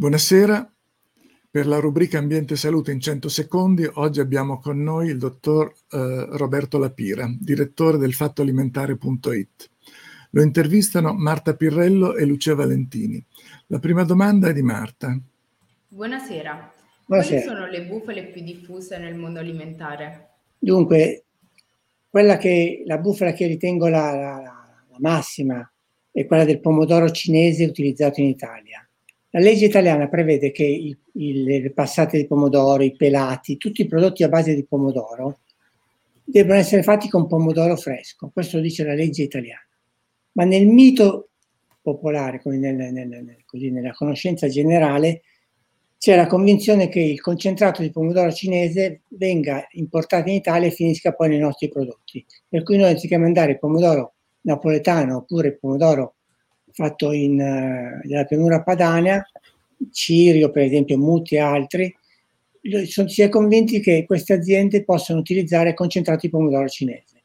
Buonasera. Per la rubrica Ambiente e Salute in 100 secondi, oggi abbiamo con noi il dottor eh, Roberto Lapira, direttore del fattoalimentare.it. Lo intervistano Marta Pirrello e Lucia Valentini. La prima domanda è di Marta. Buonasera. Buonasera. Quali sono le bufale più diffuse nel mondo alimentare? Dunque, quella che, la bufala che ritengo la, la, la massima è quella del pomodoro cinese utilizzato in Italia la legge italiana prevede che i, i, le passate di pomodoro, i pelati, tutti i prodotti a base di pomodoro debbano essere fatti con pomodoro fresco. Questo dice la legge italiana. Ma nel mito popolare, nel, nel, così, nella conoscenza generale, c'è la convinzione che il concentrato di pomodoro cinese venga importato in Italia e finisca poi nei nostri prodotti. Per cui noi anziché mandare il pomodoro napoletano oppure il pomodoro fatto in, uh, nella pianura padana, Cirio per esempio, Muti e altri, sono, si è convinti che queste aziende possano utilizzare concentrati di pomodoro cinese.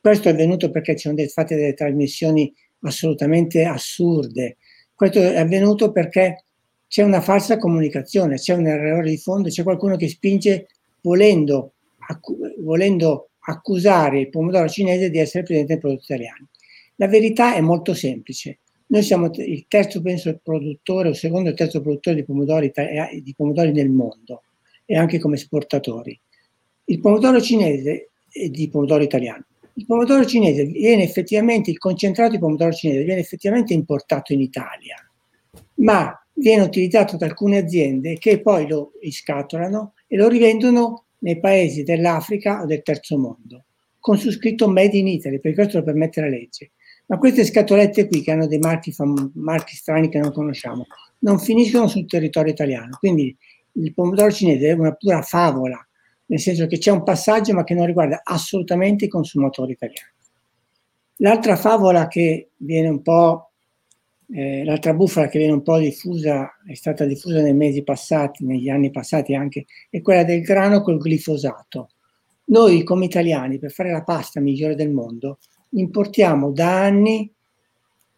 Questo è avvenuto perché ci sono state delle trasmissioni assolutamente assurde. Questo è avvenuto perché c'è una falsa comunicazione, c'è un errore di fondo, c'è qualcuno che spinge volendo, accu- volendo accusare il pomodoro cinese di essere presente nei prodotti italiani. La verità è molto semplice. Noi siamo il terzo, penso, produttore o secondo o terzo produttore di pomodori, di pomodori nel mondo e anche come esportatori. Il pomodoro cinese è di pomodoro italiano. Il pomodoro cinese viene effettivamente, il concentrato di pomodoro cinese viene effettivamente importato in Italia, ma viene utilizzato da alcune aziende che poi lo riscatolano e lo rivendono nei paesi dell'Africa o del terzo mondo, con su scritto Made in Italy, perché questo lo permette la legge. Ma queste scatolette qui, che hanno dei marchi, fam- marchi strani che non conosciamo, non finiscono sul territorio italiano. Quindi il pomodoro cinese è una pura favola, nel senso che c'è un passaggio ma che non riguarda assolutamente i consumatori italiani. L'altra favola che viene un po', eh, l'altra bufala che viene un po' diffusa, è stata diffusa nei mesi passati, negli anni passati anche, è quella del grano col glifosato. Noi come italiani, per fare la pasta migliore del mondo, importiamo da anni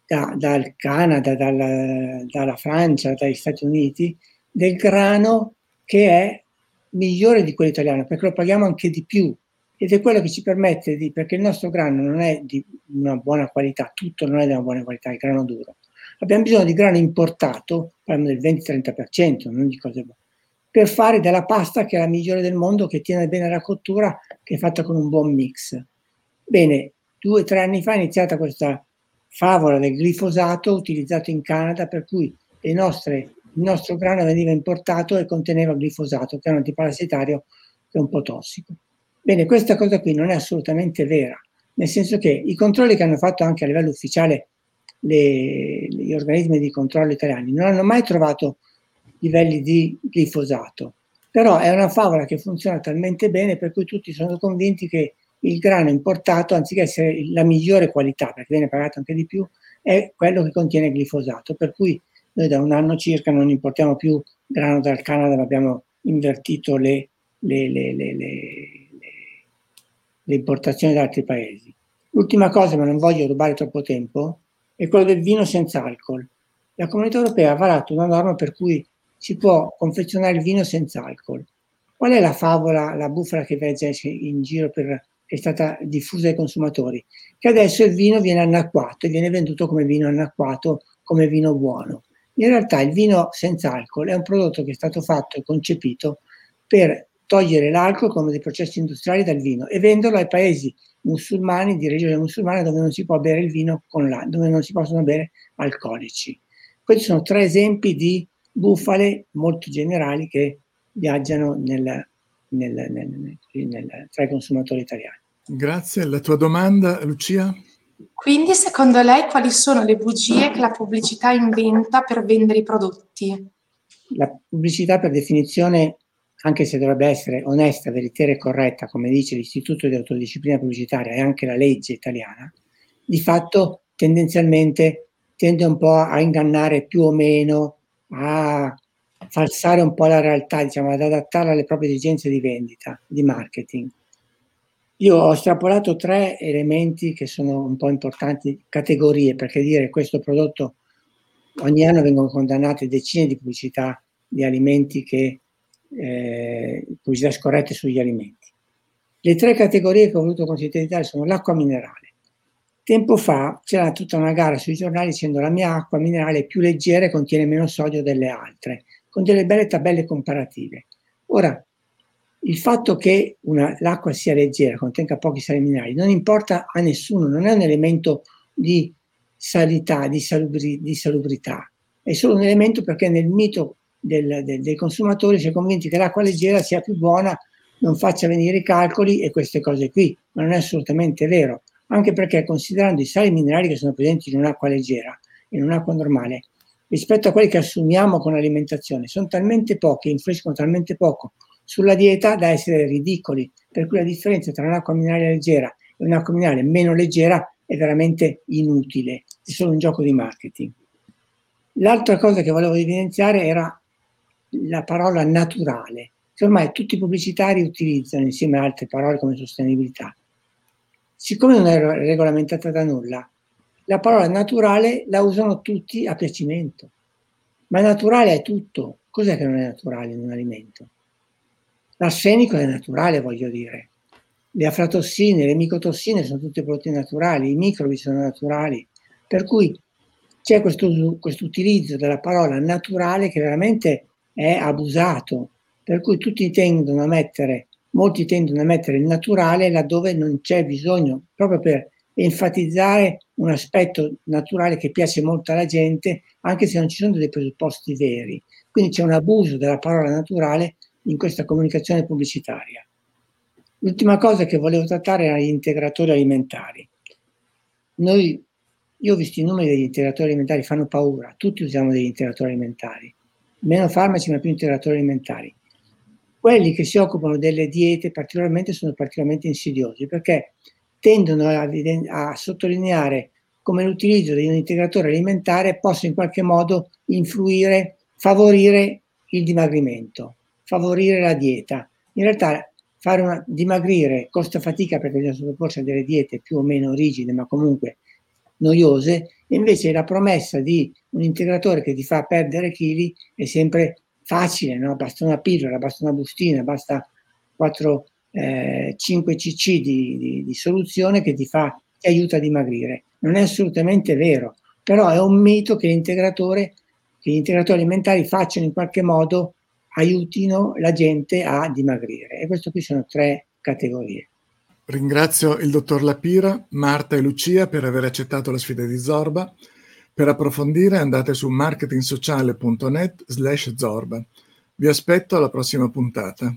da, dal Canada, dalla, dalla Francia, dagli Stati Uniti, del grano che è migliore di quello italiano, perché lo paghiamo anche di più ed è quello che ci permette di, perché il nostro grano non è di una buona qualità, tutto non è di una buona qualità, il grano duro. Abbiamo bisogno di grano importato, parliamo del 20-30%, non di cose buone, per fare della pasta che è la migliore del mondo, che tiene bene la cottura, che è fatta con un buon mix. Bene, due o tre anni fa è iniziata questa favola del glifosato utilizzato in Canada per cui nostre, il nostro grano veniva importato e conteneva glifosato che è un antiparassitario che è un po' tossico. Bene, questa cosa qui non è assolutamente vera, nel senso che i controlli che hanno fatto anche a livello ufficiale le, gli organismi di controllo italiani non hanno mai trovato livelli di glifosato, però è una favola che funziona talmente bene per cui tutti sono convinti che il grano importato, anziché essere la migliore qualità, perché viene pagato anche di più, è quello che contiene glifosato. Per cui noi da un anno circa non importiamo più grano dal Canada, abbiamo invertito le, le, le, le importazioni da altri paesi. L'ultima cosa, ma non voglio rubare troppo tempo, è quello del vino senza alcol. La comunità europea ha varato una norma per cui si può confezionare il vino senza alcol. Qual è la favola, la bufala che vegge in giro per è stata diffusa ai consumatori, che adesso il vino viene annacquato e viene venduto come vino annacquato, come vino buono. In realtà il vino senza alcol è un prodotto che è stato fatto e concepito per togliere l'alcol come dei processi industriali dal vino e venderlo ai paesi musulmani, di regione musulmana, dove non si può bere il vino con la, dove non si possono bere alcolici. Questi sono tre esempi di bufale molto generali che viaggiano nel, nel, nel, nel, tra i consumatori italiani. Grazie. La tua domanda, Lucia? Quindi, secondo lei, quali sono le bugie che la pubblicità inventa per vendere i prodotti? La pubblicità, per definizione, anche se dovrebbe essere onesta, veritiera e corretta, come dice l'Istituto di Autodisciplina Pubblicitaria e anche la legge italiana, di fatto tendenzialmente tende un po' a ingannare più o meno, a falsare un po' la realtà, diciamo, ad adattarla alle proprie esigenze di vendita, di marketing. Io ho estrapolato tre elementi che sono un po' importanti, categorie, perché dire questo prodotto ogni anno vengono condannate decine di pubblicità di alimenti che, eh, pubblicità scorrette sugli alimenti. Le tre categorie che ho voluto considerare sono l'acqua minerale. Tempo fa c'era tutta una gara sui giornali dicendo la mia acqua minerale è più leggera e contiene meno sodio delle altre, con delle belle tabelle comparative. Ora, il fatto che una, l'acqua sia leggera, contenga pochi sali minerali, non importa a nessuno, non è un elemento di sanità, di, salubri, di salubrità, è solo un elemento perché nel mito del, del, dei consumatori si è convinti che l'acqua leggera sia più buona, non faccia venire i calcoli e queste cose qui, ma non è assolutamente vero, anche perché considerando i sali minerali che sono presenti in un'acqua leggera, in un'acqua normale, rispetto a quelli che assumiamo con l'alimentazione, sono talmente pochi, influiscono talmente poco sulla dieta da essere ridicoli, per cui la differenza tra un'acqua minerale leggera e un'acqua minerale meno leggera è veramente inutile, è solo un gioco di marketing. L'altra cosa che volevo evidenziare era la parola naturale, che ormai tutti i pubblicitari utilizzano insieme a altre parole come sostenibilità. Siccome non è regolamentata da nulla, la parola naturale la usano tutti a piacimento. Ma naturale è tutto. Cos'è che non è naturale in un alimento? L'arsenico è naturale, voglio dire. Le aflatossine, le micotossine sono tutte prodotti naturali, i microbi sono naturali. Per cui c'è questo, utilizzo della parola naturale che veramente è abusato. Per cui tutti tendono a mettere, molti tendono a mettere il naturale laddove non c'è bisogno, proprio per enfatizzare un aspetto naturale che piace molto alla gente, anche se non ci sono dei presupposti veri. Quindi c'è un abuso della parola naturale in questa comunicazione pubblicitaria. L'ultima cosa che volevo trattare era gli integratori alimentari. Noi, io ho visto i numeri degli integratori alimentari, fanno paura, tutti usiamo degli integratori alimentari, meno farmaci ma più integratori alimentari. Quelli che si occupano delle diete particolarmente sono particolarmente insidiosi perché tendono a, a sottolineare come l'utilizzo di un integratore alimentare possa in qualche modo influire, favorire il dimagrimento favorire la dieta. In realtà fare una, dimagrire costa fatica perché bisogna sottoporsi a delle diete più o meno rigide, ma comunque noiose, e invece la promessa di un integratore che ti fa perdere chili è sempre facile, no? basta una pillola, basta una bustina, basta 4, eh, 5 cc di, di, di, soluzione che ti, fa, ti aiuta a dimagrire. Non è assolutamente vero, però è un mito che l'integratore, che gli integratori alimentari facciano in qualche modo aiutino la gente a dimagrire. E questo qui sono tre categorie. Ringrazio il dottor Lapira, Marta e Lucia per aver accettato la sfida di Zorba. Per approfondire andate su marketingsociale.net slash Zorba. Vi aspetto alla prossima puntata.